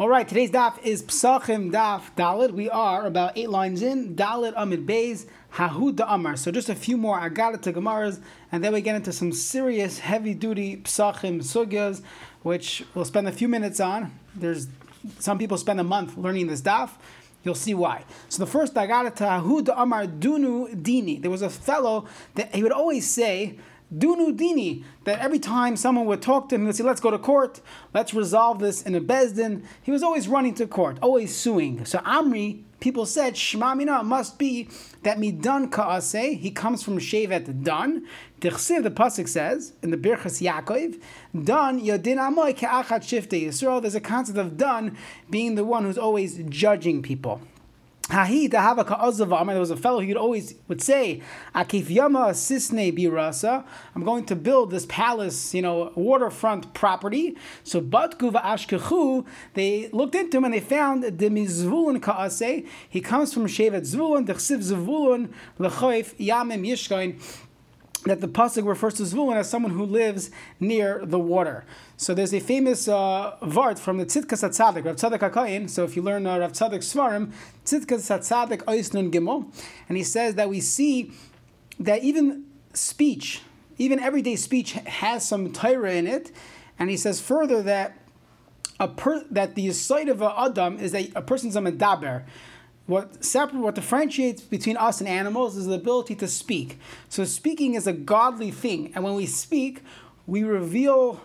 All right, today's daf is Psachim Daf Dalit. We are about eight lines in. Dalit Amid Beis Hahud Amar. So just a few more Agadata Gemaras, and then we get into some serious, heavy-duty Psachim Sugyas, which we'll spend a few minutes on. There's some people spend a month learning this daf. You'll see why. So the first Agadata Hahud da Amar Dunu Dini. There was a fellow that he would always say. Dunu dini, that every time someone would talk to him, he would say, let's go to court, let's resolve this in a bezdin. He was always running to court, always suing. So Amri, people said, Shema Mina must be that Midan Ka'aseh, he comes from Shevet Dan. Tichsiv, the Pasuk says, in the Birchas Yaakov, Dan Yodin Amoy Ke'achat Shifte Yisrael, there's a concept of Dan being the one who's always judging people. Hahi Dahavaka There was a fellow who always would say, Akif Yama Sisne Birasa. I'm going to build this palace, you know, waterfront property. So Batkuva Ashkechu, they looked into him and they found the Mizvulun Kaase. He comes from Shevet Zvulun, Dechsiv Zvulun, Lechoif Yamim Yishkain that the pasuk refers to Zvulun as someone who lives near the water. So there's a famous uh, vart from the Tzidkas Atzadik, Rav Tzadok HaKohen. So if you learn uh, Rav Tzadik Svarim, Tzidkas Atzadik Oisnun Gimel, and he says that we see that even speech, even everyday speech, has some Torah in it, and he says further that a per- that the site of a adam is that a person's a medaber what separate what differentiates between us and animals is the ability to speak. So speaking is a godly thing, and when we speak, we reveal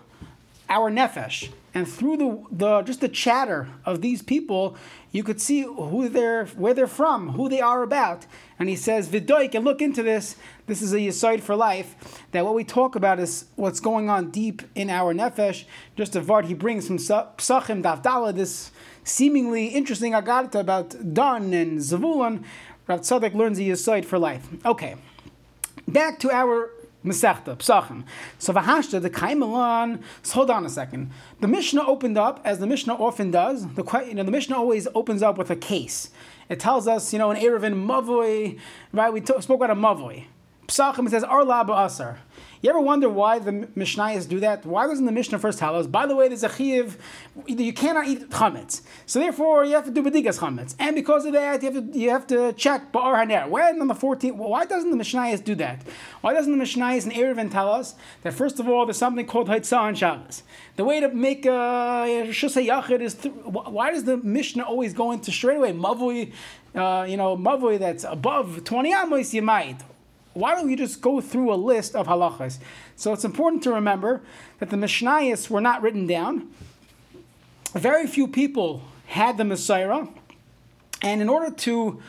our nefesh. And through the, the just the chatter of these people, you could see who they're where they're from, who they are about. And he says, Vidoik, and look into this. This is a yisoid for life. That what we talk about is what's going on deep in our nefesh. Just a vart he brings from Psachim Davdala, this seemingly interesting agarta about Dan and Zavulon, Rav Tzadok learns a yisoid for life. Okay, back to our Masechta, Psachim. So Vahashta, the Kaimalan, so hold on a second. The Mishnah opened up, as the Mishnah often does, the, you know, the Mishnah always opens up with a case. It tells us, you know, an Erevin Mavoi, right? We t- spoke about a Mavoi. Psachim, it says, Arla Ba'asar. You ever wonder why the Mishnayos do that? Why doesn't the Mishnah first tell us? By the way, there's a chiv, you cannot eat chametz, so therefore you have to do bedigas chametz, and because of that, you have to you have to check ba'ar haner. When on the 14th, why doesn't the Mishnayos do that? Why doesn't the Mishnayos and Erevin tell us that first of all there's something called haitzah on Shabbos? The way to make a shusay yachid is why does the Mishnah always go into straight away mavui, uh, you know mavui that's above 20 amos you might why don't we just go through a list of halachas? So it's important to remember that the Mishnayos were not written down. Very few people had the Messiah, and in order to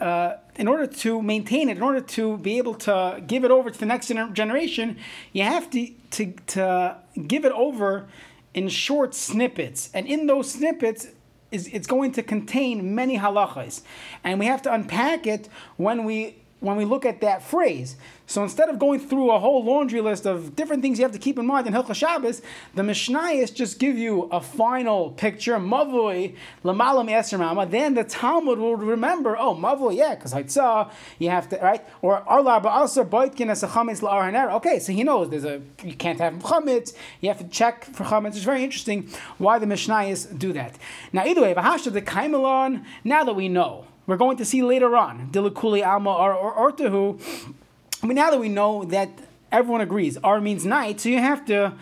uh, in order to maintain it, in order to be able to give it over to the next generation, you have to, to, to give it over in short snippets. And in those snippets, is it's going to contain many halachas. And we have to unpack it when we when we look at that phrase. So instead of going through a whole laundry list of different things you have to keep in mind in Hilchah Shabbos, the Mishnayos just give you a final picture, Mavoi, Lamalam Esrmama. Then the Talmud will remember, oh, Mavoi, yeah, because Haitzah, you have to, right? Or Arla Ba'asar Baitkin as a Chametz La'ar Okay, so he knows there's a, you can't have Chametz, you have to check for Chametz. It's very interesting why the Mishnayos do that. Now, either way, Vahashta the Kaimelon, now that we know, we're going to see later on, Dilakuli Alma or, or Ortahu. I mean, now that we know that everyone agrees, R means night, so you have to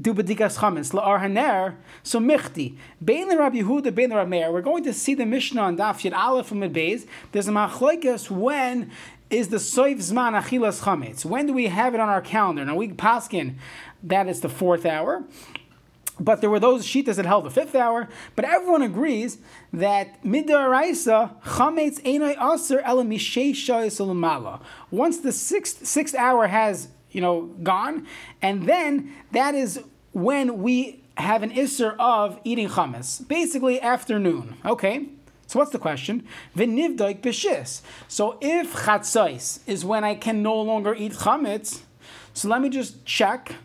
do bedikas chametz la'ar haner. So michti bein the Rabbi Yehuda bein the Rabbi Meir. We're going to see the Mishnah on Daf Yid Aleph from Beis. There's a machlekes when is the soif zman achilas chametz. When do we have it on our calendar? Now we paskin that is the fourth hour. But there were those shitas that held the fifth hour. But everyone agrees that midaraisa chametz einay aser ela Once the sixth sixth hour has you know gone, and then that is when we have an isser of eating chametz, basically afternoon. Okay. So what's the question? V'nivdoik b'shis. So if chatzais is when I can no longer eat chametz, so let me just check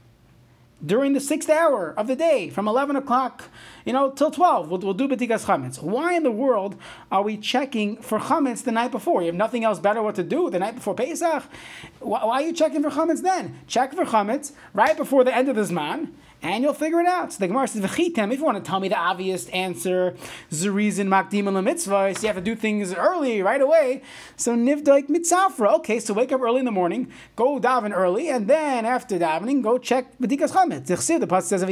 during the sixth hour of the day, from 11 o'clock, you know, till 12, we'll, we'll do Betikas Chametz. Why in the world are we checking for Chametz the night before? You have nothing else better what to do the night before Pesach? Why, why are you checking for Chametz then? Check for Chametz right before the end of the Zman, and you'll figure it out. So the Gemara says, V'chitem, if you want to tell me the obvious answer, Zerizin makdim la mitzvah, so you have to do things early, right away. So nivdaik mitzafra. Okay, so wake up early in the morning, go daven early, and then after davening, go check B'dikas Chametz. The Pasuk says,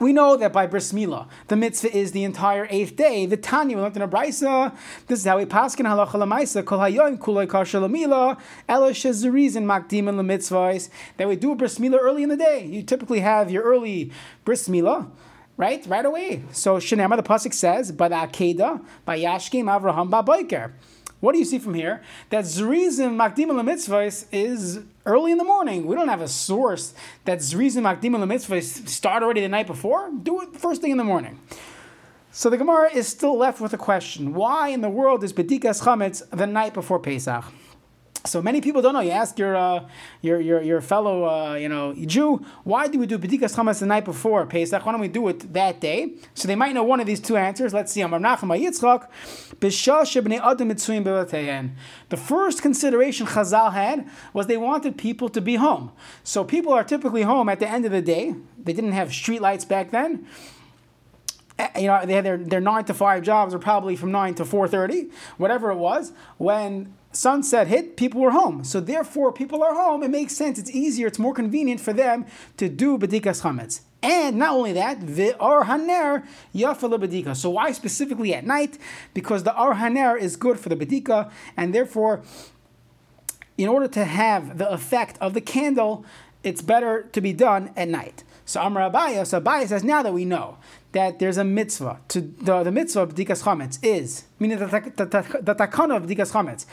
we know that by bris milah, the mitzvah is the entire eighth day. The Tanya we learned in a brisa. This is how we paskin halacha lemaisa kol hayoim kulay kasher lamila ela shezurizin makdim and lemitzvahs that we do bris milah early in the day. You typically have your early bris milah right? Right away. So Shanema, the Pasuk says, by the Akeda, by Yashkim Avraham Babayker. What do you see from here? That Zrizim Makdim Mitzvahs is early in the morning. We don't have a source that Zrizim Makdim Mitzvahs start already the night before. Do it first thing in the morning. So the Gemara is still left with a question. Why in the world is Bedikas Chametz the night before Pesach? So many people don't know. You ask your uh, your, your your fellow uh, you know Jew, why do we do bedikas chametz the night before Pesach? Why don't we do it that day? So they might know one of these two answers. Let's see. The first consideration Chazal had was they wanted people to be home. So people are typically home at the end of the day. They didn't have street lights back then eh, you know they had their, their nine to five jobs or probably from nine to four thirty, whatever it was. When sunset hit, people were home. So therefore, people are home. It makes sense. It's easier. It's more convenient for them to do bedikas chametz. And not only that, the ar haner yafala. So why specifically at night? Because the ar haner is good for the bedika, and therefore, in order to have the effect of the candle, it's better to be done at night. So Amar Abaya, so Abaya says, now that we know that there's a mitzvah, to the, the mitzvah of Bdikas Chametz is, meaning the, the, the, takana of Bdikas Chametz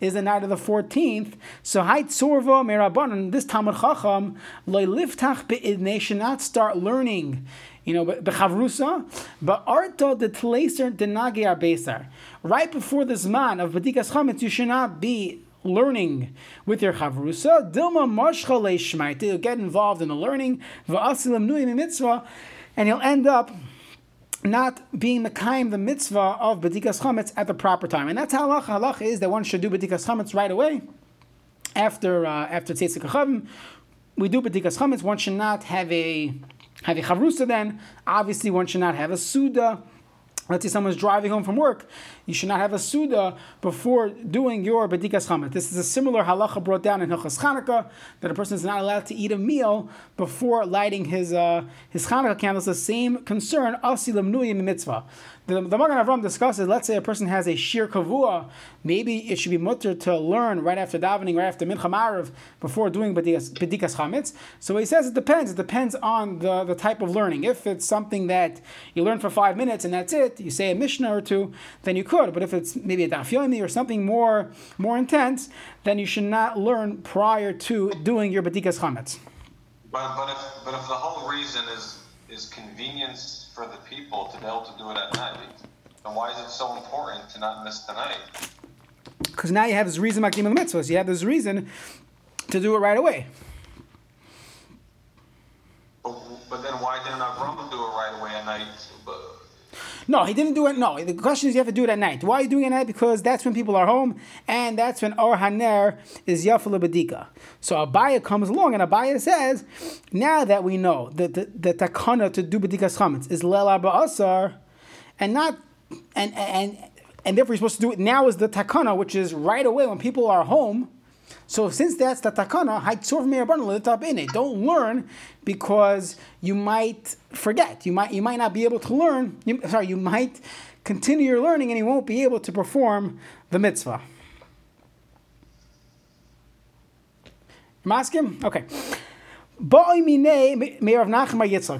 is the night of the 14th. So Hait Sorva Merabanan, this Talmud Chacham, loy liftach be'idnei should not start learning you know, bechavrusa, but arta the tleiser denagi arbesar. Right before this man of bedikas chametz, you should not be learning with your chavrusa. Dilma marshcha leishmait. You'll get involved in the learning. Va'asilim nuyim mitzvah, and you'll end up not being the kaim the mitzvah of bedikas chametz at the proper time. And that's how halacha. Halacha is that one should do bedikas chametz right away after uh, after tzitzik chavim. We do bedikas chametz. One should not have a have a chavrusa then. Obviously, one should not have a suda. Let's say someone's driving home from work you should not have a suda before doing your bedikas chametz. This is a similar halacha brought down in Hilchas Chanukah that a person is not allowed to eat a meal before lighting his uh, his Chanukah candles. The same concern asilam nuyim mitzvah. The, the Magen Avram discusses, let's say a person has a shir kavua, maybe it should be mutter to learn right after davening, right after mincha marav, before doing bedikas, bedikas chametz. So he says it depends. It depends on the, the type of learning. If it's something that you learn for five minutes and that's it, you say a mishnah or two, then you could. But if it's maybe a daf yomi or something more more intense, then you should not learn prior to doing your bedikas chametz. But, but, if, but if the whole reason is is convenience for the people to be able to do it at night, then why is it so important to not miss the night? Because now you have this reason makdim mitzvahs. You have this reason to do it right away. But, but then why didn't Avram do it right away at night? No, he didn't do it. No, the question is you have to do it at night. Why are you doing it at night? Because that's when people are home, and that's when Or Haner is Yafala Badika. So Abaya comes along, and Abaya says, now that we know that the, the takana to do Badikas Chametz is Lel Asar, and not, and, and, and therefore you're supposed to do it now is the takana, which is right away when people are home, so since that's the takana, don't learn because you might forget. You might you might not be able to learn. You, sorry, you might continue your learning and you won't be able to perform the mitzvah. Maskim? Okay.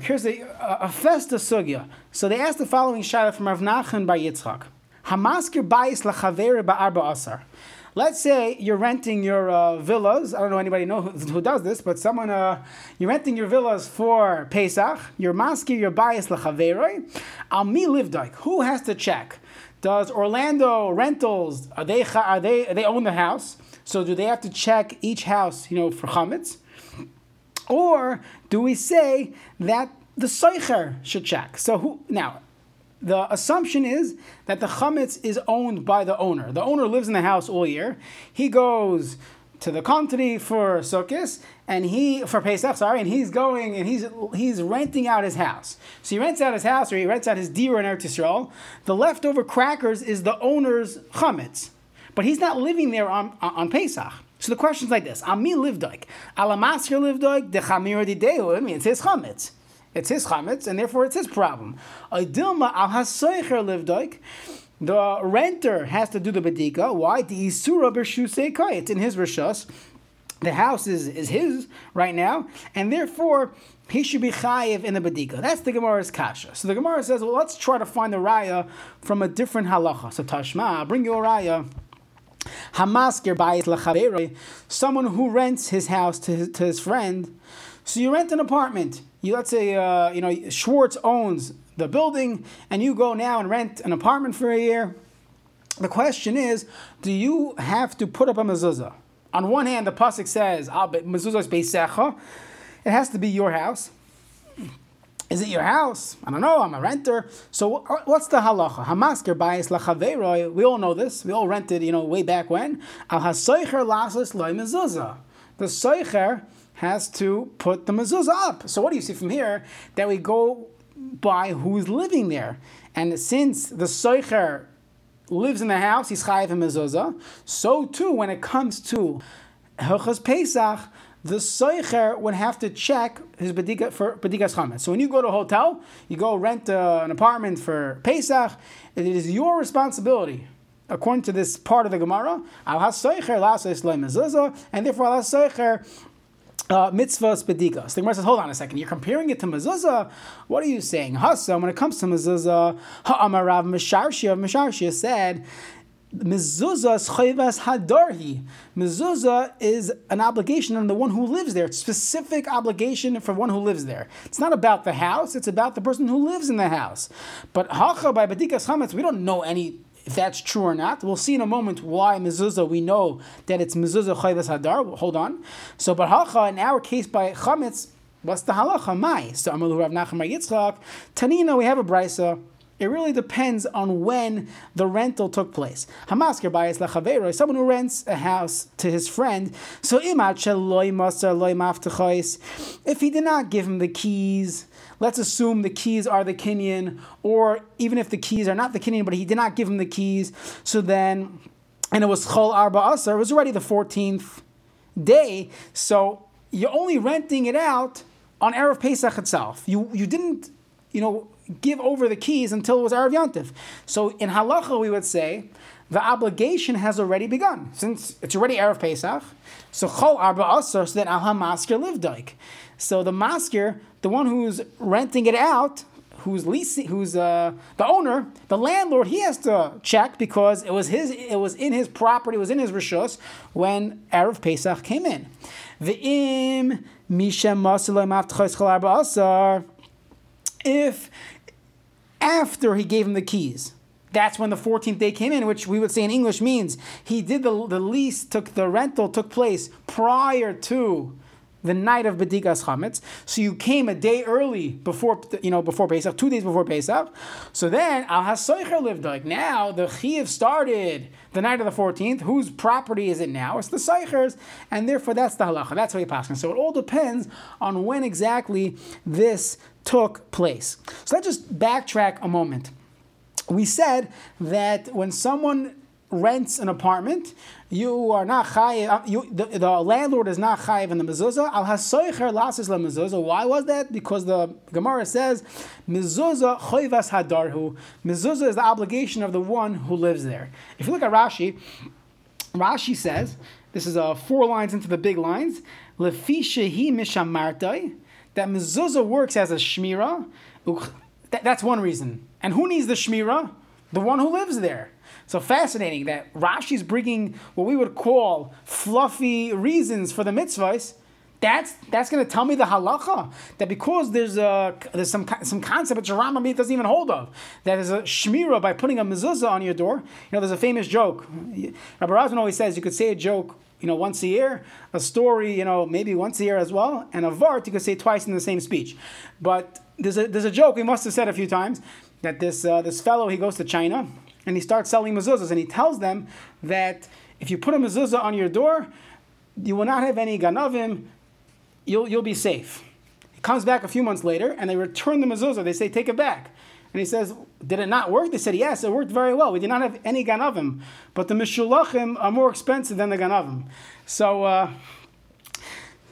Here's a, uh, a festa sugya. So they asked the following shayla from Rav Nachman Bar Yitzchak. Hamaskir bayis lachaver ba'arba. Let's say you're renting your uh, villas. I don't know anybody know who, who does this, but someone uh, you're renting your villas for Pesach. You're masking your bias lechaveroi. Al mi livdaik. Who has to check? Does Orlando Rentals are they are they they own the house? So do they have to check each house, you know, for chametz? Or do we say that the seicher should check? So who now? The assumption is that the chametz is owned by the owner. The owner lives in the house all year. He goes to the country for Sukkot, and he for Pesach, sorry, and he's going and he's he's renting out his house. So he rents out his house or he rents out his deer in Eretz Yisrael. The leftover crackers is the owner's chametz, but he's not living there on on Pesach. So the question's like this: Ami livdoik, alamasker livdoik, the chamir dideu. I mean, it's his chametz. It's his chametz, and therefore it's his problem. The renter has to do the bedika. Why? The isura b'shusei It's in his rishus. The house is, is his right now, and therefore he should be chayiv in the bedika. That's the Gemara's kasha. So the Gemara says, well, let's try to find the raya from a different halacha. So Tashma, bring you a raya. Hamasker bayis lachaveri, someone who rents his house to his, to his friend. So you rent an apartment. You let's say uh, you know Schwartz owns the building, and you go now and rent an apartment for a year. The question is, do you have to put up a mezuzah? On one hand, the pasuk says mezuzah beisecha. It has to be your house. Is it your house? I don't know. I'm a renter. So what's the halacha? Hamasker bayis lachaveroy. We all know this. We all rented, you know, way back when. Al hasoicher lasas loy mezuzah. The soicher has to put the mezuzah up. So what do you see from here? That we go by who's living there. And since the soicher lives in the house, he's chayiv and mezuzah. So too, when it comes to Hilchas Pesach, the soicher would have to check his for bedikas chametz. So when you go to a hotel, you go rent uh, an apartment for Pesach. It is your responsibility, according to this part of the Gemara. Al hasoicher lasos mezuzah, and therefore al hasoicher uh, mitzvahs bedikas. The Gemara says, hold on a second. You're comparing it to mezuzah. What are you saying? Hasa, when it comes to mezuzah, ha'amarav misharshia, misharshia said Mezuzah chayvas hadarhi. Mezuzah is an obligation on the one who lives there. It's specific obligation for one who lives there. It's not about the house. It's about the person who lives in the house. But hacha by badikas chametz, we don't know any if that's true or not. We'll see in a moment why mezuzah. We know that it's mezuzah chayvas hadar. Hold on. So, but hacha in our case by chametz. What's the halacha? Mai. So Amalu Rav Nachman Yitzchak. Tanina, we have a brisa it really depends on when the rental took place. Hamasker bias lachavero, someone who rents a house to his friend. So if he did not give him the keys, let's assume the keys are the Kenyan, or even if the keys are not the Kenyan, but he did not give him the keys, so then, and it was Chol Arba it was already the 14th day, so you're only renting it out on Erev Pesach itself. You, you didn't, you know, give over the keys until it was Erev Yontif. So in halacha, we would say the obligation has already begun since it's already Erev Pesach. So chol arba asar, so then al hamasker livdaik. So the masker, the one who's renting it out, who's leasing, who's uh, the owner, the landlord, he has to check because it was his, it was in his property, it was in his rishus when Erev Pesach came in. The im mishem. If after he gave him the keys. That's when the 14th day came in, which we would say in English means he did the, the lease, took the rental took place prior to the night of Bedikas Chametz. So you came a day early before, you know, before Pesach, two days before Pesach. So then Al Hasoicher lived like now the Chiv started the night of the 14th. Whose property is it now? It's the Seichers, and therefore that's the halacha. That's how you pass. So it all depends on when exactly this took place. So let's just backtrack a moment. We said that when someone rents an apartment, you are not chayiv. Uh, you, the, the landlord is not chayiv in the mezuzah. Al hasoicher lasis la mezuzah. Why was that? Because the Gemara says mezuzah choivas hadarhu. Mezuzah is the obligation of the one who lives there. If you look at Rashi, Rashi says this is uh, four lines into the big lines. Lefisha hi mishamartai that mezuzah works as a shmira. That's one reason. And who needs the shmira? The one who lives there. So fascinating that Rashi's bringing what we would call fluffy reasons for the mitzvahs. That's that's going to tell me the halacha that because there's a there's some some concept which Rambam doesn't even hold of that is a shmira by putting a mezuzah on your door. You know, there's a famous joke. Rabbi Razman always says you could say a joke you know, once a year, a story, you know, maybe once a year as well, and a vart you could say twice in the same speech. But there's a, there's a joke we must have said a few times that this, uh, this fellow, he goes to China and he starts selling mezuzahs and he tells them that if you put a mezuzah on your door, you will not have any ganavim. You'll you'll be safe. He comes back a few months later, and they return the mezuzah. They say, take it back. And he says, Did it not work? They said, Yes, it worked very well. We did not have any ganavim. But the mishulachim are more expensive than the ganavim. So, uh,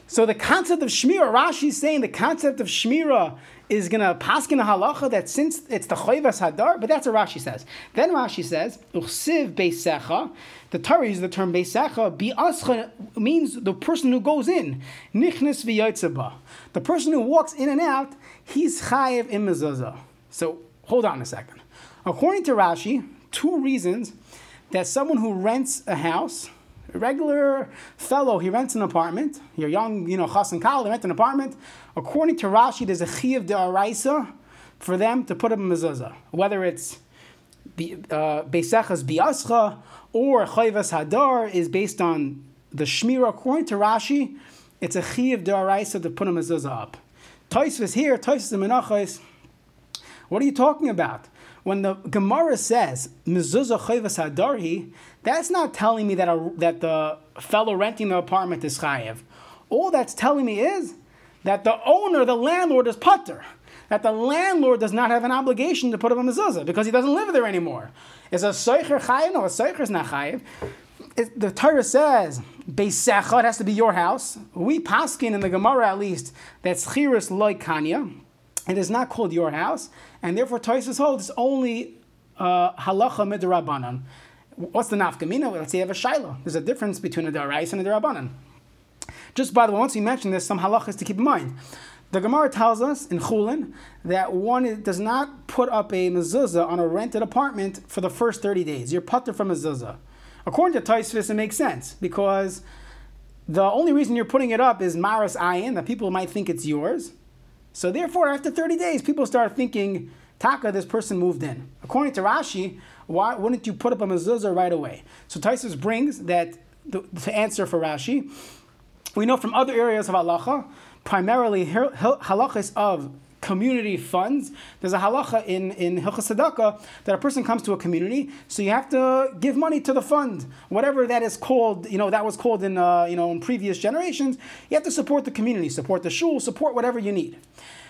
so the concept of shmira, Rashi is saying the concept of shmira is going to paskin a halacha that since it's the choivas hadar, but that's what Rashi says. Then Rashi says, uchsiv beisecha, the Torah uses the term beisecha, bi'ascha means the person who goes in, nichnis v'yotzeba. The person who walks in and out, he's chayiv in mezuzah. So hold on a second. According to Rashi, two reasons that someone who rents a house, a regular fellow, he rents an apartment. You're young, you know, chas and kal, they rent an apartment. According to Rashi, there's a chiv de araisa for them to put up a mezuzah, whether it's uh, beisechas biascha or chayvas hadar is based on the shmira. According to Rashi, it's a chiv de araisa to put a mezuzah up. Toisvis here, Toisvis in Menachos. What are you talking about? When the Gemara says mezuzah chayvas hadarhi, that's not telling me that a, that the fellow renting the apartment is chayev. All that's telling me is that the owner, the landlord, is putter. That the landlord does not have an obligation to put up a mezuzah because he doesn't live there anymore. Is a soicher chayev? No, a soicher is not chayev. the Torah says, Beisecha, it has to be your house. We paskin in the Gemara at least, that's chiris loy kanya. It is not called your house, and therefore Toisus holds only uh, halacha midrabanan. What's the nafkamina? Let's say you have a shiloh. There's a difference between a darais and a darabanan. Just by the way, once we mention this, some halachas to keep in mind. The Gemara tells us in Chulin that one does not put up a mezuzah on a rented apartment for the first 30 days. You're putter from mezuzah. According to Taisvis, it makes sense because the only reason you're putting it up is maras ayin, that people might think it's yours. So therefore, after 30 days, people start thinking, Taka, this person moved in. According to Rashi, why wouldn't you put up a mezuzah right away? So Taisus brings that to answer for Rashi. We know from other areas of halacha, primarily halachas of community funds. There's a halacha in, in Hilchas Tzedakah that a person comes to a community, so you have to give money to the fund, whatever that is called. You know that was called in uh, you know in previous generations. You have to support the community, support the shul, support whatever you need.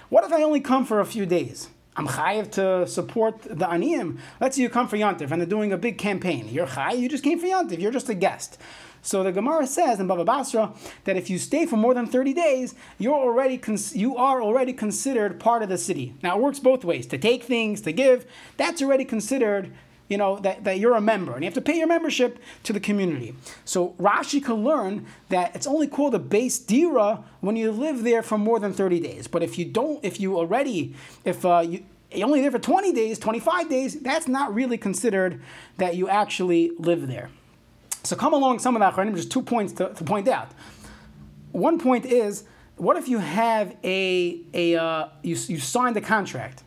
What if I only come for a few days? I'm chayiv to support the aniyim. Let's say you come for Yantiv and they're doing a big campaign. You're chayiv, you just came for Yantiv, you're just a guest. So the Gemara says in Baba Basra that if you stay for more than 30 days, you're already cons- you are already considered part of the city. Now it works both ways. To take things, to give, that's already considered you know, that, that you're a member and you have to pay your membership to the community. So Rashi can learn that it's only called a base dira when you live there for more than 30 days. But if you don't, if you already, if uh, you, you're only there for 20 days, 25 days, that's not really considered that you actually live there. So come along some of the that, just two points to, to point out. One point is, what if you have a, a uh, you, you signed a contract?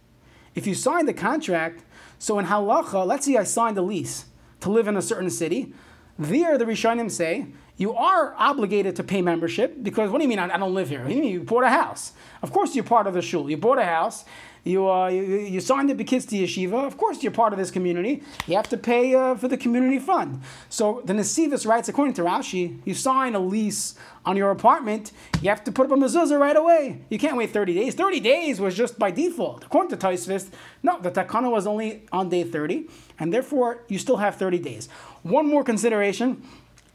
If you signed the contract, so in halacha, let's say I signed a lease to live in a certain city, there the Rishonim say, you are obligated to pay membership because what do you mean I, I don't live here? You, mean you bought a house. Of course you're part of the shul. You bought a house you, uh, you, you signed the kids to yeshiva. Of course, you're part of this community. You have to pay uh, for the community fund. So the Nesivis writes, according to Rashi, you sign a lease on your apartment, you have to put up a mezuzah right away. You can't wait 30 days. 30 days was just by default. According to Taisvist, no, the takana was only on day 30, and therefore you still have 30 days. One more consideration.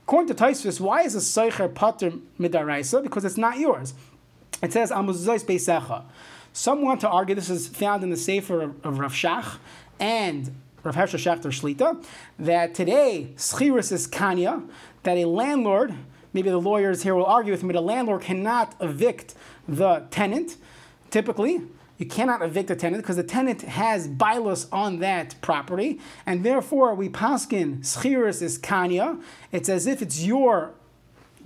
According to Taisvist, why is a seicher pater midaraisa? Because it's not yours. It says, Amuzuzais beisecha. Some want to argue this is found in the Sefer of, of Rav Shach and Rav Hershel Schachter Shlita that today schiris is kanya, that a landlord, maybe the lawyers here will argue with me, the landlord cannot evict the tenant. Typically, you cannot evict a tenant because the tenant has bilos on that property, and therefore we paskin schiris is kanya. It's as if it's your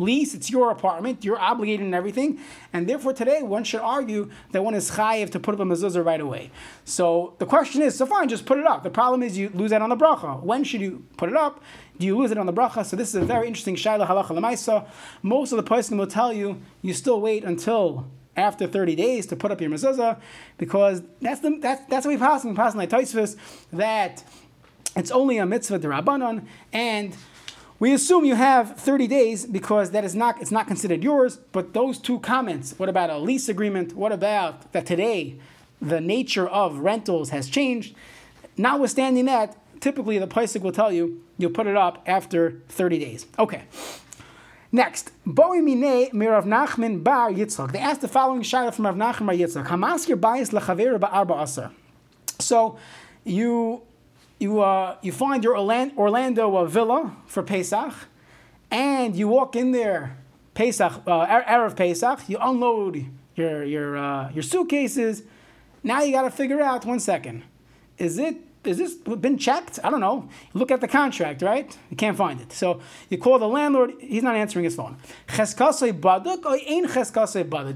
lease, it's your apartment, you're obligated in everything, and therefore today one should argue that one is chayiv to put up a mezuzah right away. So the question is, so fine, just put it up. The problem is you lose that on the bracha. When should you put it up? Do you lose it on the bracha? So this is a very interesting shayla halacha lemaisa. Most of the person will tell you you still wait until after 30 days to put up your mezuzah because that's the that's that's what we pass in pass like that it's only a mitzvah derabanan and We assume you have 30 days because that is not it's not considered yours. But those two comments, what about a lease agreement? What about that today the nature of rentals has changed? Notwithstanding that, typically the Paisik will tell you you'll put it up after 30 days. Okay. Next, Mirav Nachman Bar Yitzchak. They asked the following shayla from Rav Nachman Bar Yitzchak. So, you you uh, you find your Orlando uh, villa for Pesach, and you walk in there Pesach uh, erev Pesach. You unload your your uh, your suitcases. Now you got to figure out one second, is it is this been checked? I don't know. look at the contract, right? You can't find it. So you call the landlord, he's not answering his phone.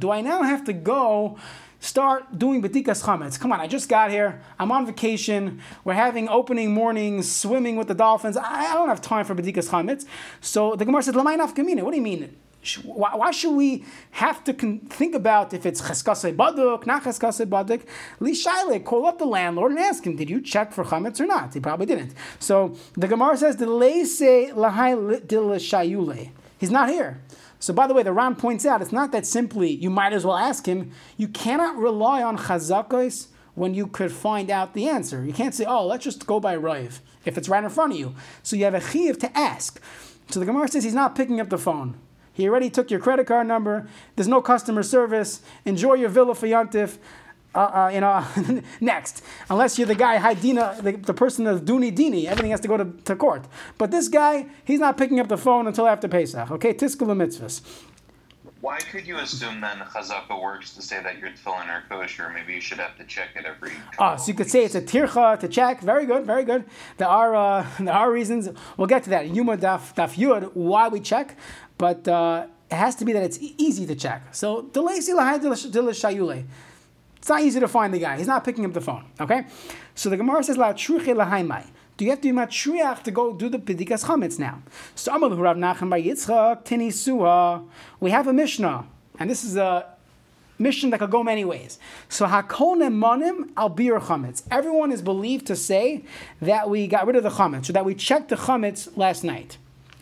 Do I now have to go start doing betikas chametz. Come on, I just got here. I'm on vacation. We're having opening mornings, swimming with the dolphins. I, I don't have time for betikas chametz. So the Gemara says, "Lamay nafkamina." What do you mean? Why, should we have to con- think about if it's cheskase baduk, not cheskase baduk? Lishaile, call up the landlord and ask him, did you check for chametz or not? He probably didn't. So the Gemara says, "Delese lahai dilashayule." He's not here. So, by the way, the Ran points out it's not that simply you might as well ask him. You cannot rely on chazakos when you could find out the answer. You can't say, oh, let's just go by Rive if it's right in front of you. So you have a chiv to ask. So the Gemara says he's not picking up the phone. He already took your credit card number. There's no customer service. Enjoy your villa for Yantif uh, uh, you know, next. Unless you're the guy, Haidina, the, the person of Duni Dini, everything has to go to, to court. But this guy, he's not picking up the phone until after Pesach. Okay, Tiskul mitzvahs. Why could you assume then Chazaka works to say that your tefillin are kosher? Maybe you should have to check it every. Oh, so you could say it's a tircha to check. Very good, very good. There are uh, there are reasons. We'll get to that. Yuma daf daf yud why we check, but uh, it has to be that it's easy to check. So delay shayule. It's not easy to find the guy. He's not picking up the phone. Okay? So the Gemara says, La lahaimai. Do you have to be matriach to go do the pedikas chametz now? So Amar Rav Nachman Bar Yitzchak Tini Suha. We have a Mishnah, and this is a mission that could go many ways. So hakol nemanim al bir chametz. Everyone is believed to say that we got rid of the chametz, or that we checked the chametz last night.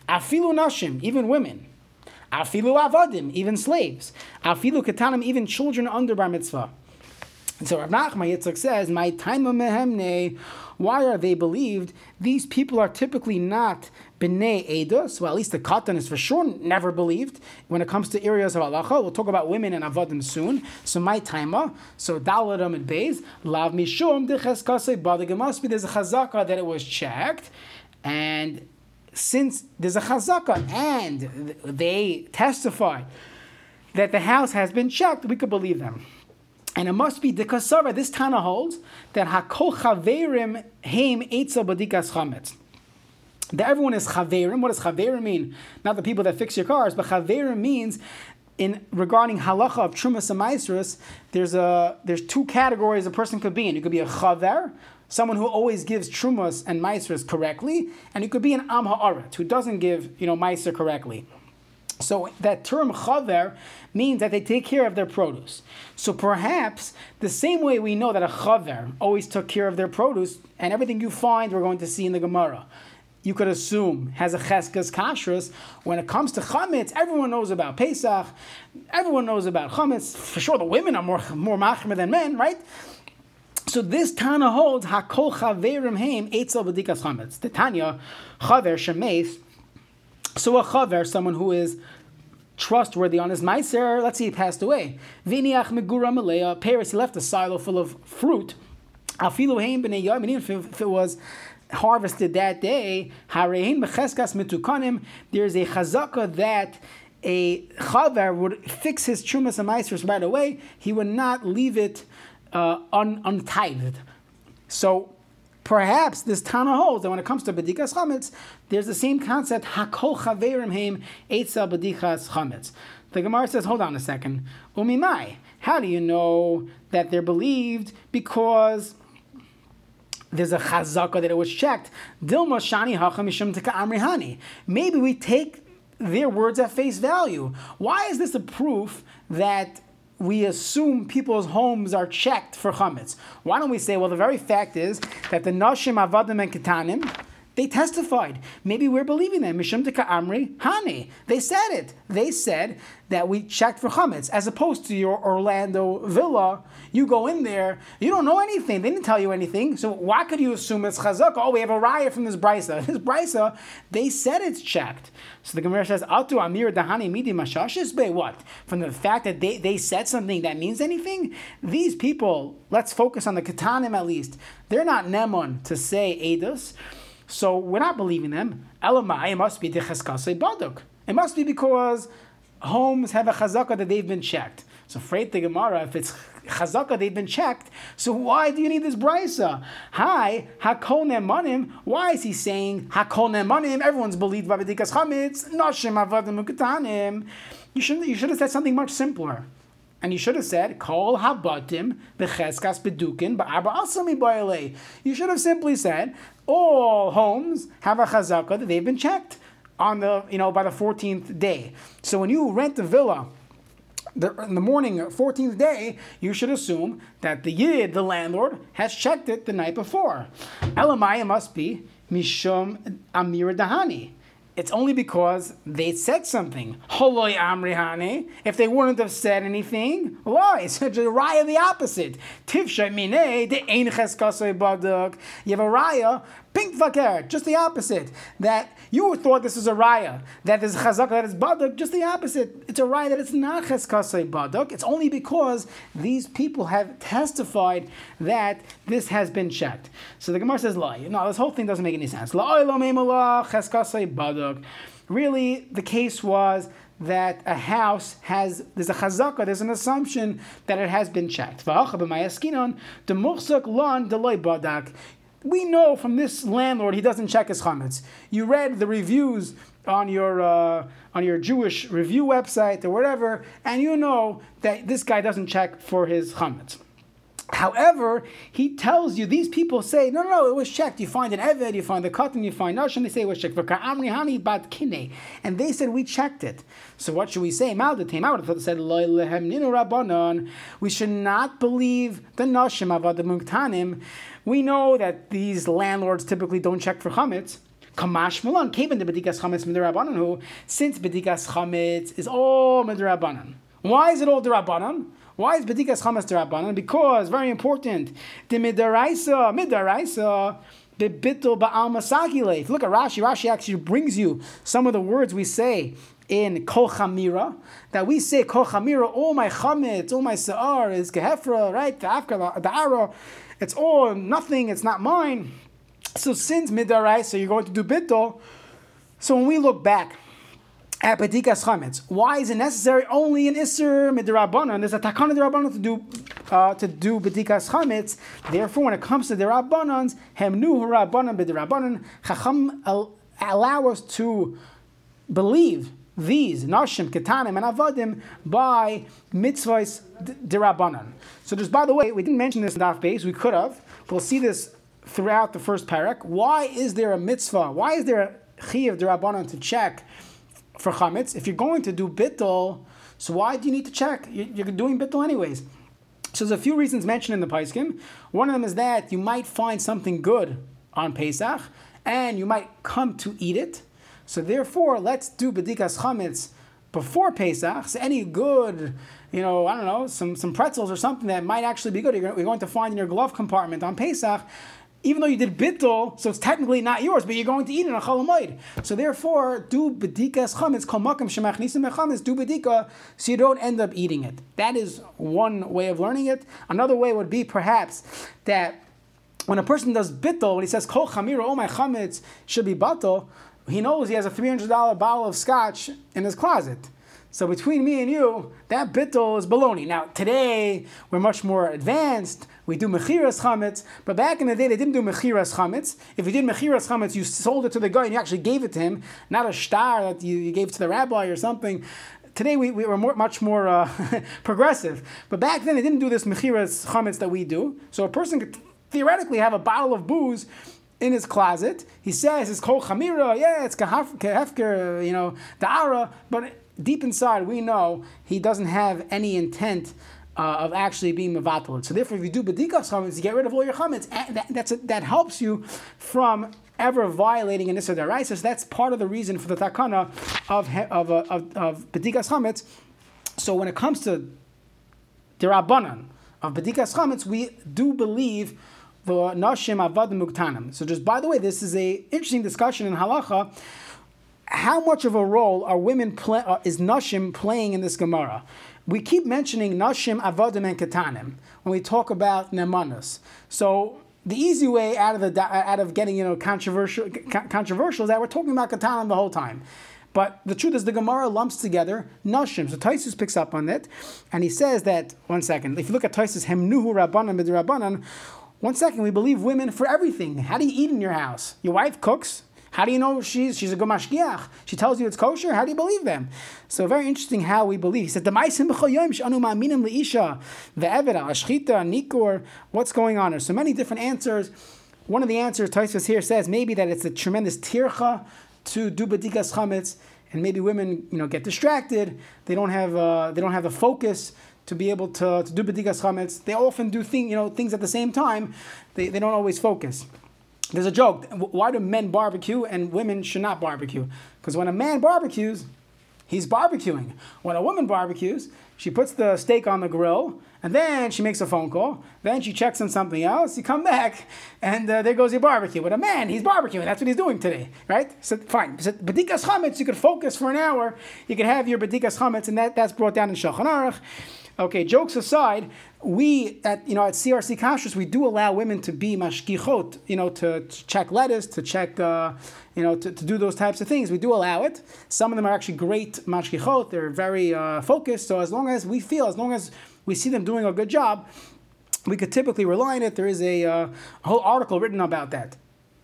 Afilu nashim, even women. Afilu avadim, even slaves. Afilu ketanim, even children under bar mitzvah. And so Rav Nachman Yitzchak says, "My time of mehemne." Why are they believed? These people are typically not bnei edus. Well, at least the katan is for sure never believed when it comes to areas of halacha. We'll talk about women and avodim soon. So my taima, uh, so daladam and beis lav mishum decheskase badig. It must be there's a chazaka that it was checked, and since there's a chazaka and they testify that the house has been checked, we could believe them. And it must be the kasara. This Tana holds that hakol chaverim heim eitzel badikas chametz. That everyone is chaverim. What does chaverim mean? Not the people that fix your cars, but chaverim means in regarding halacha of trumas and maestros, there's a there's two categories a person could be in. You could be a chaver, someone who always gives trumas and maestros correctly, and you could be an am ha'aret who doesn't give you know meiser correctly. So that term chaver means that they take care of their produce. So perhaps the same way we know that a chaver always took care of their produce, and everything you find we're going to see in the Gemara, you could assume has a cheskas kashrus. When it comes to chametz, everyone knows about Pesach, everyone knows about chametz. For sure, the women are more more machmer than men, right? So this Tana holds hakol chaverim heim eitzel b'dikas chametz. The Tanya chaver shemeis so a chaver, someone who is trustworthy on his meiser, let's say he passed away. Viniach megura malea, Paris, he left a silo full of fruit. Afilu heim b'nei yom, if it was harvested that day, harein becheskas mitukanim, there's a chazaka that a chaver would fix his chumas and meisers right away. He would not leave it uh, un- untithed. So Perhaps this Tana holds that when it comes to Bedikas Chametz, there's the same concept, Hakol Chaverim Heim Eitza Bedikas Chametz. The Gemara says, hold on a second. Umimai, how do you know that they're believed? Because there's a chazaka that it was checked. Dilma shani hachamishum amrihani. Maybe we take their words at face value. Why is this a proof that we assume people's homes are checked for chametz. Why don't we say, well, the very fact is that the nashim avadim and ketanim, They testified. Maybe we're believing them. Mishum Amri Hani. They said it. They said that we checked for chametz, as opposed to your Orlando villa. You go in there, you don't know anything. They didn't tell you anything. So why could you assume it's chazak? Oh, we have a riot from this brisa. This brisa, they said it's checked. So the Gemara says, "Atu amir dahani midi mashashis be what? From the fact that they, they said something that means anything? These people, let's focus on the katanim at least. They're not nemon to say edus, so we're not believing them. Elamai, it must be the cheskase baduk. It must be because homes have a chazaka that they've been checked. So freight the Gemara, if it's chazaka, they've been checked. So why do you need this brisa? Hi, hakol nemanim. Why is he saying hakol nemanim? Everyone's believed by b'dikas chametz. Nashim avadim uketanim. You should you should have said something much simpler. And you should have said, Kol habatim b'cheskas bedukin ba'arba asami. You should have simply said, all homes have a chazaka that they've been checked on the, you know, by the 14th day. So when you rent a villa, the, in the morning, 14th day, you should assume that the yid, the landlord, has checked it the night before. Elamaya must be mishum amir dahani. It's only because they said something. Holoi amrihane. If they wouldn't have said anything, why? It's a raya the opposite. Tivsha mine de ein baduk. You have a raya Pink vaker, just the opposite. That you thought this is a raya, that is chazak, that is baduk, just the opposite. It's a raya that it's not cheskasei baduk. It's only because these people have testified that this has been checked. So the Gemara says, lie. No, this whole thing doesn't make any sense. Really, the case was that a house has there's a chazaka, there's an assumption that it has been checked we know from this landlord he doesn't check his chametz. You read the reviews on your uh, on your Jewish review website or whatever, and you know that this guy doesn't check for his chametz. However, he tells you these people say, no, no, no, it was checked. You find an Eved, you find the cotton, you find Nash, and they say it was checked. And they said, we checked it. So what should we say? said, We should not believe the Nashim avad the We know that these landlords typically don't check for chametz. Kamash Milan, Kevin the Bedikas Chametz Midrabanan, who since Bedikas Chametz is all Midrabanan. Why is it all Dirabanan? Why is Bedikas Chamas Derabanan? Because, very important, the Midaraisa, Midaraisa, Bebitl Ba'al look at Rashi, Rashi actually brings you some of the words we say in Kol Chamira, that we say Kol Chamira, all my chametz, all my sa'ar is Gehefra, right? The Afka, the Ara, it's all nothing, it's not mine. So since Midaraisa, you're going to do Bittul. So when we look back, at Bedikas Chametz. Why is it necessary only in Isser Midrabanan? There's a Takana Dirabanan to do uh, to do Bedikas Chametz. Therefore, when it comes to the Rabbanans, Hemnu Rabbanan B'Dirabanan, Chacham allow us to believe these Nashim, Ketanim, and Avadim by mitzvahs dirabanan. So just by the way, we didn't mention this in Daf base. We could have. We'll see this throughout the first parak. Why is there a mitzvah? Why is there a chiyav dirabanan to check for chametz. If you're going to do bittul, so why do you need to check? You're doing bittul anyways. So there's a few reasons mentioned in the Paiskim. One of them is that you might find something good on Pesach, and you might come to eat it. So therefore, let's do bedikas chametz before Pesach. So any good, you know, I don't know, some, some pretzels or something that might actually be good, you're going to find in your glove compartment on Pesach even though you did bittul, so it's technically not yours, but you're going to eat it on chalamoid. So therefore, do bedikas chametz kol makam shemachnisim do bedika, so you don't end up eating it. That is one way of learning it. Another way would be perhaps that when a person does bittul, when he says kol chamira, oh my chametz should be batal, he knows he has a three hundred dollar bottle of scotch in his closet. So between me and you, that bittul is baloney. Now today we're much more advanced. We do mechiras chametz, but back in the day they didn't do mechiras chametz. If you did mechiras chametz, you sold it to the guy and you actually gave it to him, not a star that you, you gave to the rabbi or something. Today we, we were more, much more uh, progressive, but back then they didn't do this mechiras chametz that we do. So a person could theoretically have a bottle of booze in his closet. He says it's kol chamira, yeah, it's kahefker, you know, da'ara, but deep inside, we know he doesn't have any intent uh, of actually being mevatel. So therefore, if you do bedikas chametz, you get rid of all your chametz. That, that's a, that helps you from ever violating an Issa Daraisa. So that's part of the reason for the takana of of of, of, of Bedikas Chametz. So when it comes to Dirabanan of Bedikas Chametz, we do believe the Nashim Avad Muktanim. So just by the way, this is a interesting discussion in Halacha. How much of a role are women play, uh, is Nashim playing in this Gemara? We keep mentioning Nashim Avadim and Ketanim when we talk about Nemanas. So the easy way out of the out of getting you know controversial controversial is that we're talking about Ketanim the whole time. But the truth is, the Gemara lumps together nashim. So Taisus picks up on it, and he says that one second. If you look at Taisus, hemnuhu rabbanan midrabanan. One second, we believe women for everything. How do you eat in your house? Your wife cooks. How do you know she's she's a good mashgiach? She tells you it's kosher. How do you believe them? So very interesting how we believe. He said the ma'asim b'choyim sh'anu ma'aminim leisha ve'eved ashchita nikor. What's going on? There's so many different answers. One of the answers Taisvas here says maybe that it's a tremendous tircha to do badikas chametz, and maybe women, you know, get distracted. They don't have uh, they don't have the focus to be able to, to do badikas chametz. They often do thing, you know, things at the same time. They, they don't always focus. There's a joke. Why do men barbecue and women should not barbecue? Because when a man barbecues, he's barbecuing. When a woman barbecues, she puts the steak on the grill and then she makes a phone call. Then she checks on something else. You come back, and uh, there goes your barbecue. But a man, he's barbecuing. That's what he's doing today, right? So fine. So bedikas chametz, you could focus for an hour. You could have your bedikas chametz, and that, that's brought down in Shulchan Aruch. Okay, jokes aside, we at you know at CRC Kashrus we do allow women to be mashgichot, you know, to, to check lettuce, to check, uh, you know, to, to do those types of things. We do allow it. Some of them are actually great mashgichot. They're very uh, focused. So as long as we feel, as long as we see them doing a good job, we could typically rely on it. There is a, uh, whole article written about that.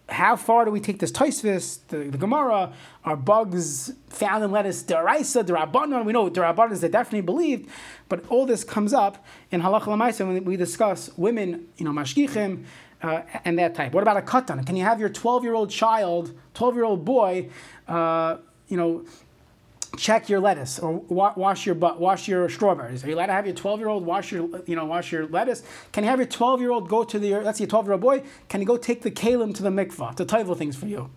How far do we take this Toisvis, the, the Gemara? Are bugs found in lettuce deraisa, derabanan? We know derabanan is they definitely believed, but all this comes up in halacha lamaisa when we discuss women, you know, mashgichim, uh, and that type. What about a katan? Can you have your 12 year old child, 12 year old boy, uh, you know, check your lettuce or wa- wash your butt, wash your strawberries. Are you allowed to have your 12 year old wash your, you know, wash your lettuce? Can you have your 12 year old go to the, that's your 12 year old boy, can you go take the kalim to the mikvah to title things for you?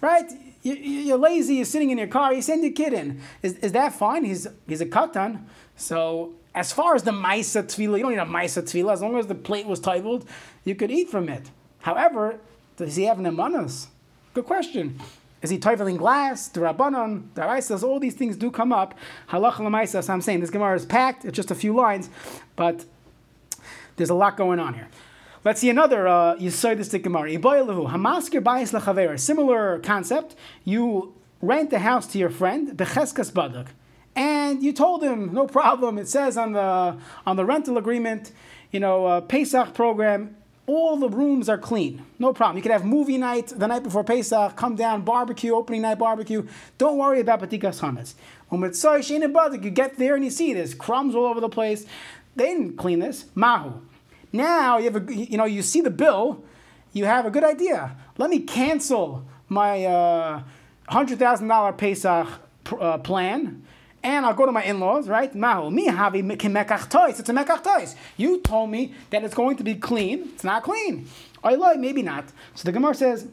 Right? You, are lazy, you're sitting in your car, you send your kid in. Is, is that fine? He's, he's a katan. So as far as the maisa tefillah, you don't need a maisa tefillah. As long as the plate was titled, you could eat from it. However, does he have nemanas? Good question. Is he toiveling glass? The Rabbanon, the Raisas, all these things do come up. Halach l'maisa. So I'm saying this Gemara is packed. It's just a few lines, but there's a lot going on here. Let's see another uh, Yisoidistic Gemara. Iboilahu hamaskir bayis lechaver. Similar concept. You rent the house to your friend becheskas badak, and you told him no problem. It says on the on the rental agreement, you know, uh, Pesach program all the rooms are clean. No problem. You could have movie night the night before Pesach, come down, barbecue, opening night barbecue. Don't worry about Batikas Chametz. You get there and you see there's crumbs all over the place. They didn't clean this. Mahu. Now you have a, you know, you see the bill, you have a good idea. Let me cancel my uh, $100,000 Pesach uh, plan and I'll go to my in-laws, right? Mahu mi havi tois. It's a mekach tois. You told me that it's going to be clean. It's not clean. Oiloi, maybe not. So the Gemara says.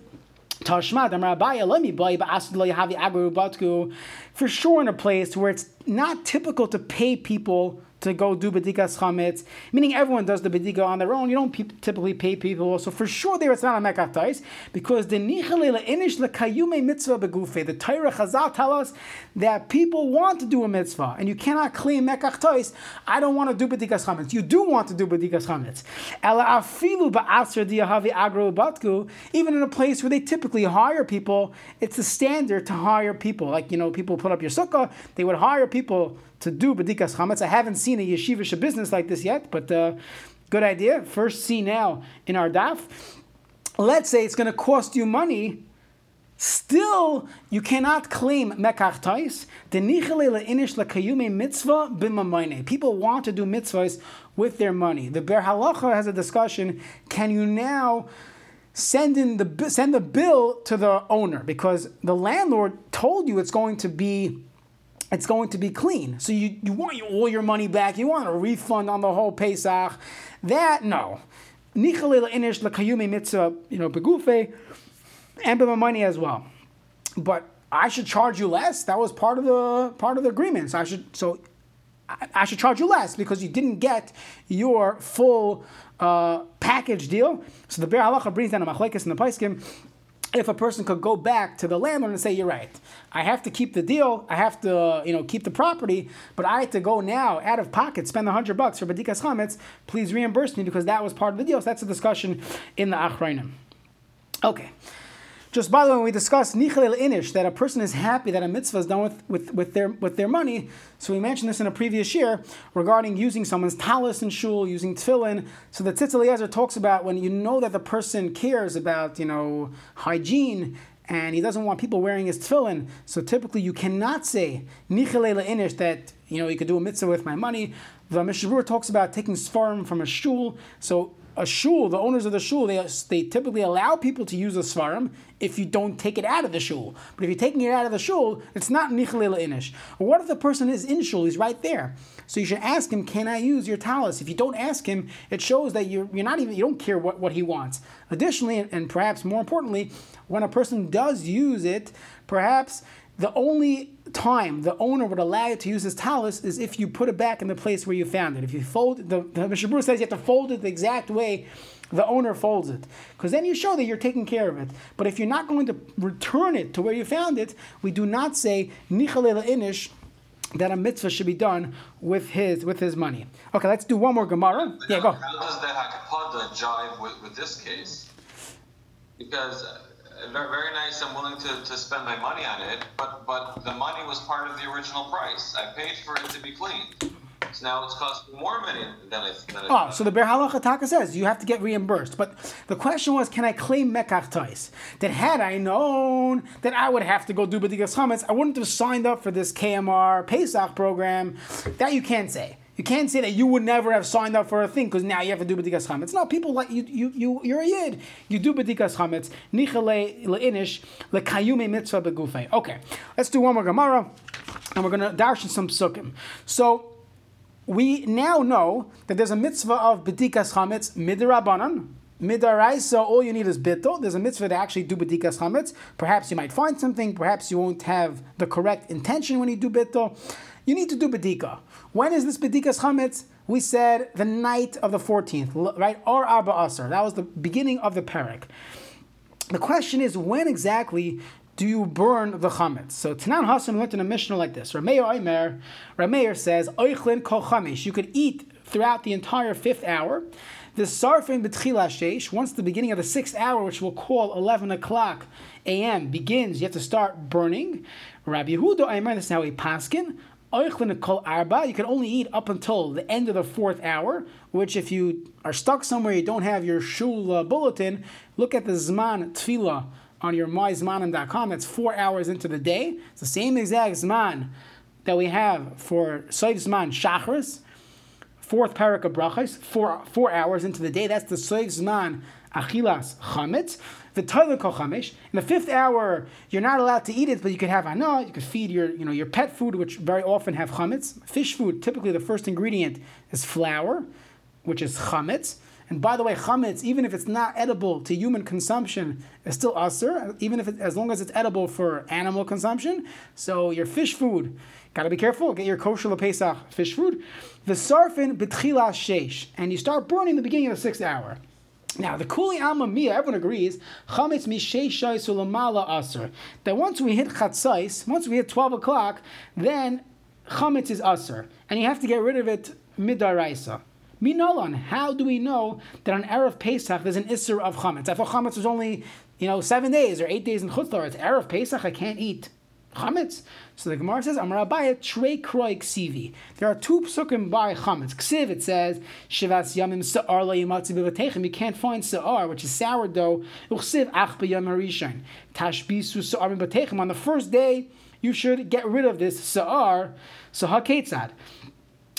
Tashma, Rabbi, let me buy, but havi agru batku. For sure, in a place where it's not typical to pay people to go do bedikas chametz, meaning everyone does the bedika on their own. You don't pe- typically pay people. So for sure there it's not a mekatais because the nichalei inish lekayume mitzvah begufe. The Torah Chazal tell us that people want to do a mitzvah and you cannot claim mekachtais. I don't want to do bedikas chametz. You do want to do bedikas chametz. Ela afilu agro batku. Even in a place where they typically hire people, it's the standard to hire people. Like you know, people put up your sukkah, they would hire people to do bedikas chametz. I haven't seen a yeshivish business like this yet, but uh, good idea. First, see now in our daf. Let's say it's going to cost you money. Still, you cannot claim mekach tais. mitzvah. People want to do mitzvahs with their money. The Ber Halacha has a discussion. Can you now send in the send the bill to the owner because the landlord told you it's going to be it's going to be clean. So you, you want all your money back, you want a refund on the whole Pesach. That, no. Nichalil inish lakayumi mitzvah, you know, begufe. and my money as well. But I should charge you less. That was part of the part of the agreement. So I should so I, I should charge you less because you didn't get your full uh, package deal. So the Be'er Halacha brings down a machlekes in the Paiskim if a person could go back to the landlord and say, "You're right. I have to keep the deal. I have to, you know, keep the property, but I had to go now out of pocket, spend a hundred bucks for badikas chametz. Please reimburse me because that was part of the deal." So that's a discussion in the achrayim. Okay. Just by the way, when we discussed nichel inish, that a person is happy that a mitzvah is done with, with, with, their, with their money. So we mentioned this in a previous year regarding using someone's talis and shul, using tefillin. So the Tzitz Eliezer talks about when you know that the person cares about, you know, hygiene and he doesn't want people wearing his tefillin. So typically you cannot say nichel inish that, you know, you could do a mitzvah with my money. The Mishabur talks about taking svarim from a shul. So a shul, the owners of the shul, they, they typically allow people to use a svarim if you don't take it out of the shul. But if you're taking it out of the shul, it's not nichlil inish. What if the person is in shul? He's right there. So you should ask him, "Can I use your talis?" If you don't ask him, it shows that you're you're not even you don't care what, what he wants. Additionally, and perhaps more importantly, when a person does use it, perhaps the only time the owner would allow you to use his talus is if you put it back in the place where you found it. If you fold the, the Mishabur says you have to fold it the exact way the owner folds it. Because then you show that you're taking care of it. But if you're not going to return it to where you found it, we do not say Inish that a mitzvah should be done with his with his money. Okay, let's do one more Gemara. Yeah, go. How does that hakpada jive with, with this case? Because uh, very, nice. I'm willing to, to spend my money on it, but but the money was part of the original price. I paid for it to be cleaned. So now it's costing more money than it. Than oh, so the Ber Halacha says you have to get reimbursed. But the question was, can I claim Mekach Tais? That had I known that I would have to go do B'digas Chametz, I wouldn't have signed up for this KMR Pesach program. That you can't say. You can't say that you would never have signed up for a thing because now you have to do b'dikas chametz. No, people like you. You you you're a yid. You do b'dikas chametz. Nichale leinish lekayume mitzvah begufay. Okay, let's do one more gemara, and we're gonna darshan some psukim. So we now know that there's a mitzvah of b'dikas chametz midrabanan. Midaraisa, all you need is bittul. There's a mitzvah to actually do b'dikas chametz. Perhaps you might find something. Perhaps you won't have the correct intention when you do bittul. You need to do bedika. When is this bedikas chametz? We said the night of the 14th, right? Or Abba Asr. That was the beginning of the parak. The question is, when exactly do you burn the chametz? So Tanan Hasan learned in a Mishnah like this. Rameir Rameir says, Oichlin kol chamesh. You could eat throughout the entire fifth hour. The sarfin betchila sheish, once the beginning of the sixth hour, which we'll call 11 o'clock a.m., begins, you have to start burning. Rabbi Yehuda Oimer, this is how he paskin. You can only eat up until the end of the fourth hour, which if you are stuck somewhere you don't have your shul bulletin, look at the Zman Tfila on your myzmanim.com. That's four hours into the day. It's the same exact Zman that we have for Soif Zman Shachris, fourth parak of Brachas, four, four hours into the day. That's the Soif Zman Achilas Chametz. The tail ko chamesh. In the fifth hour, you're not allowed to eat it, but you could have anah. You could feed your, you know, your pet food, which very often have chametz. Fish food, typically the first ingredient is flour, which is chametz. And by the way, chametz, even if it's not edible to human consumption, is still aser, even if it, as long as it's edible for animal consumption. So your fish food, gotta be careful. Get your kosher pesach fish food. The sarfin betchila sheish, and you start burning the beginning of the sixth hour. Now, the Kuli Alma Mia, everyone agrees, Chametz Mishei Sulamala Aser. That once we hit Chatzais, once we hit 12 o'clock, then Chametz is Aser. And you have to get rid of it midaraisa. Minolan, how do we know that on Erev Pesach there's an Isser of Chametz? I thought Chametz was only, you know, seven days or eight days in Chutzlar. It's Erev Pesach, I can't eat chametz. So the Gemara says, Amar Abaya trei kroi ksivi. There are two psukim by chametz. Ksiv, it says, Shivas yamim sa'ar la yimatzi. You can't find sa'ar, which is sourdough. Uchsiv ach b'yam harishan. Tashbisu sa'ar b'vatechem. On the first day, you should get rid of this sa'ar. So haketzad.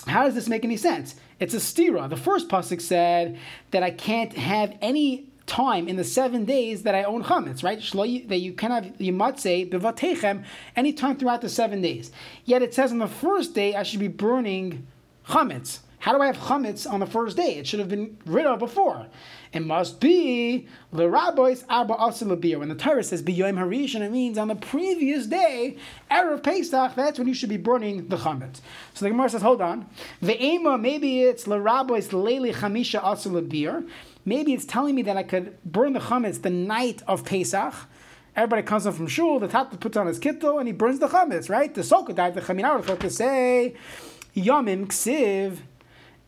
How does this make any sense? It's a stira. The first pasuk said that I can't have any time in the seven days that I own chametz, right? That you can have yimatzeh bevatechem any time throughout the seven days. Yet it says on the first day I should be burning chametz. How do I have chametz on the first day? It should have been rid of before. It must be the rabbis arba asilabir. When the Torah says biyoim harishon, it means on the previous day, erev Pesach. That's when you should be burning the chametz. So the Gemara says, hold on. The ema maybe it's the rabbis leili chamisha asilabir. Maybe it's telling me that I could burn the chametz the night of Pesach. Everybody comes up from shul, the tata puts on his kittel, and he burns the chametz, right? The soka died, the would to say, yamim ksiv,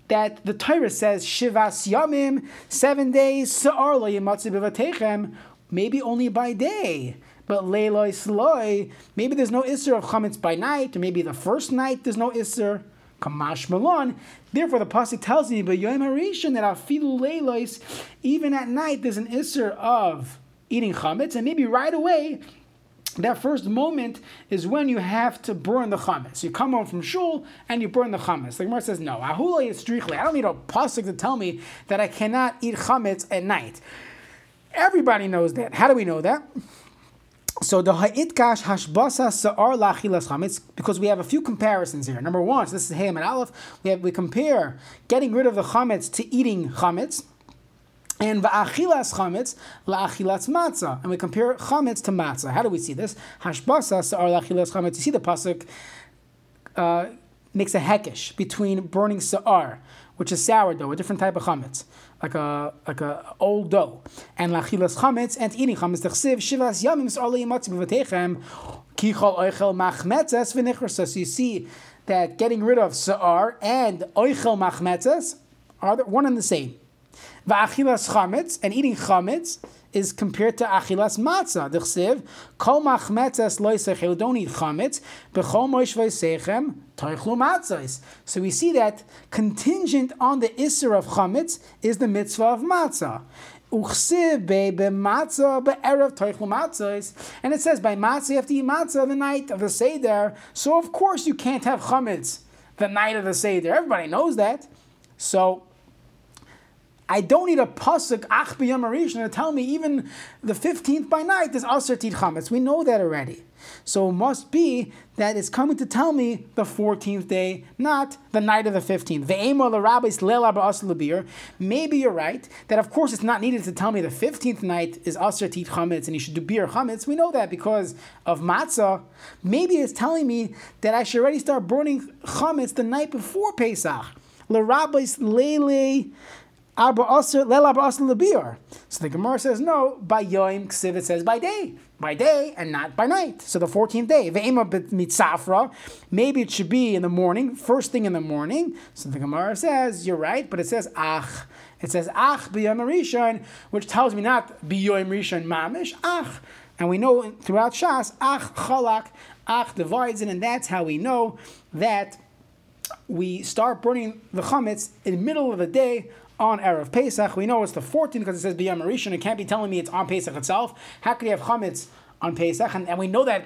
that the Torah says shivas yamim, seven days, sa'ar lo yimatzi maybe only by day. But leiloi sloi, maybe there's no isser of chametz by night, or maybe the first night there's no isser. Kamash malon. Therefore, the pasuk tells me, but yom harishon that afilu leilois, even at night there's an isser of eating chametz, and maybe right away that first moment is when you have to burn the chametz. You come home from shul and you burn the chametz. The Gemara says, no, ahulay is strichli. I don't need a pasuk to tell me that I cannot eat chametz at night. Everybody knows that. How do we know that? So the ha'itkash hashbasa sa'ar lachilas chametz because we have a few comparisons here. Number one, so this is Hayam and Aleph. We have, we compare getting rid of the chametz to eating chametz. And va'achilas chametz la'achilas matzah. And we compare chametz to matzah. How do we see this? Hashbasa sa'ar la'achilas chametz. You see the pasuk uh, makes a hekesh between burning sa'ar, which is sourdough, a different type of chametz, like a like a old dough, and lachilas chametz and eating chametz. Dechsiv shivas yamim sa'ar le'imatzi b'vatechem kichol oichel machmetzes v'nichrasa. So you see that getting rid of sa'ar and oichel machmetzes are one and the same. Va'achilas chametz, and eating chametz is compared to achilas matzah. D'chsiv, kol machmetzes loisechel, don't eat chametz, b'chol moish matzahs. So we see that contingent on the isser of chametz is the mitzvah of matzah. And it says by matzah you have to eat matzah the night of the Seder. So of course you can't have chametz the night of the Seder. Everybody knows that. So I don't need a pasuk ach b'yam to tell me even the fifteenth by night is aser tit chametz. We know that already. So it must be that it's coming to tell me the 14th day, not the night of the 15th. Maybe you're right, that of course it's not needed to tell me the 15th night is Asr Tit Chametz and you should do beer Chametz. We know that because of Matzah. Maybe it's telling me that I should already start burning Chametz the night before Pesach. L'rabbeis lele so the Gemara says no, by Yom Ksiv it says by day, by day and not by night. So the 14th day, Ve'ema mitzafra, maybe it should be in the morning, first thing in the morning. So the Gemara says, you're right, but it says ach. It says ach b'yom rishon, which tells me not b'yom rishon mamish, ach. And we know throughout Shas, ach chalak, ach divides it, and that's how we know that we start burning the chametz in the middle of the day on Erev Pesach. We know it's the 14th because it says B'yam Rishon. It can't be telling me it's on Pesach itself. How could you have chametz on Pesach? And, and we know that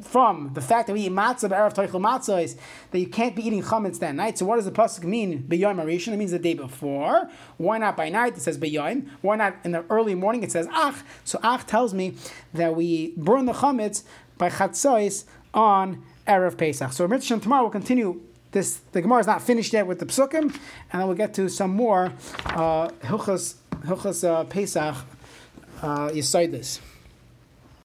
from the fact that we eat matzah, Erev Toichel matzah, is that you can't be eating chametz that night. So what does the pasuk mean? B'yam Rishon. It means the day before. Why not by night? It says B'yam. Why not in the early morning? It says Ach. So Ach tells me that we burn the chametz by chatzos on Erev Pesach. So Mitzvah tomorrow we'll continue this the Gemara is not finished yet with the psukim, and then we'll get to some more uh, hilchas hilchas uh, Pesach uh, this.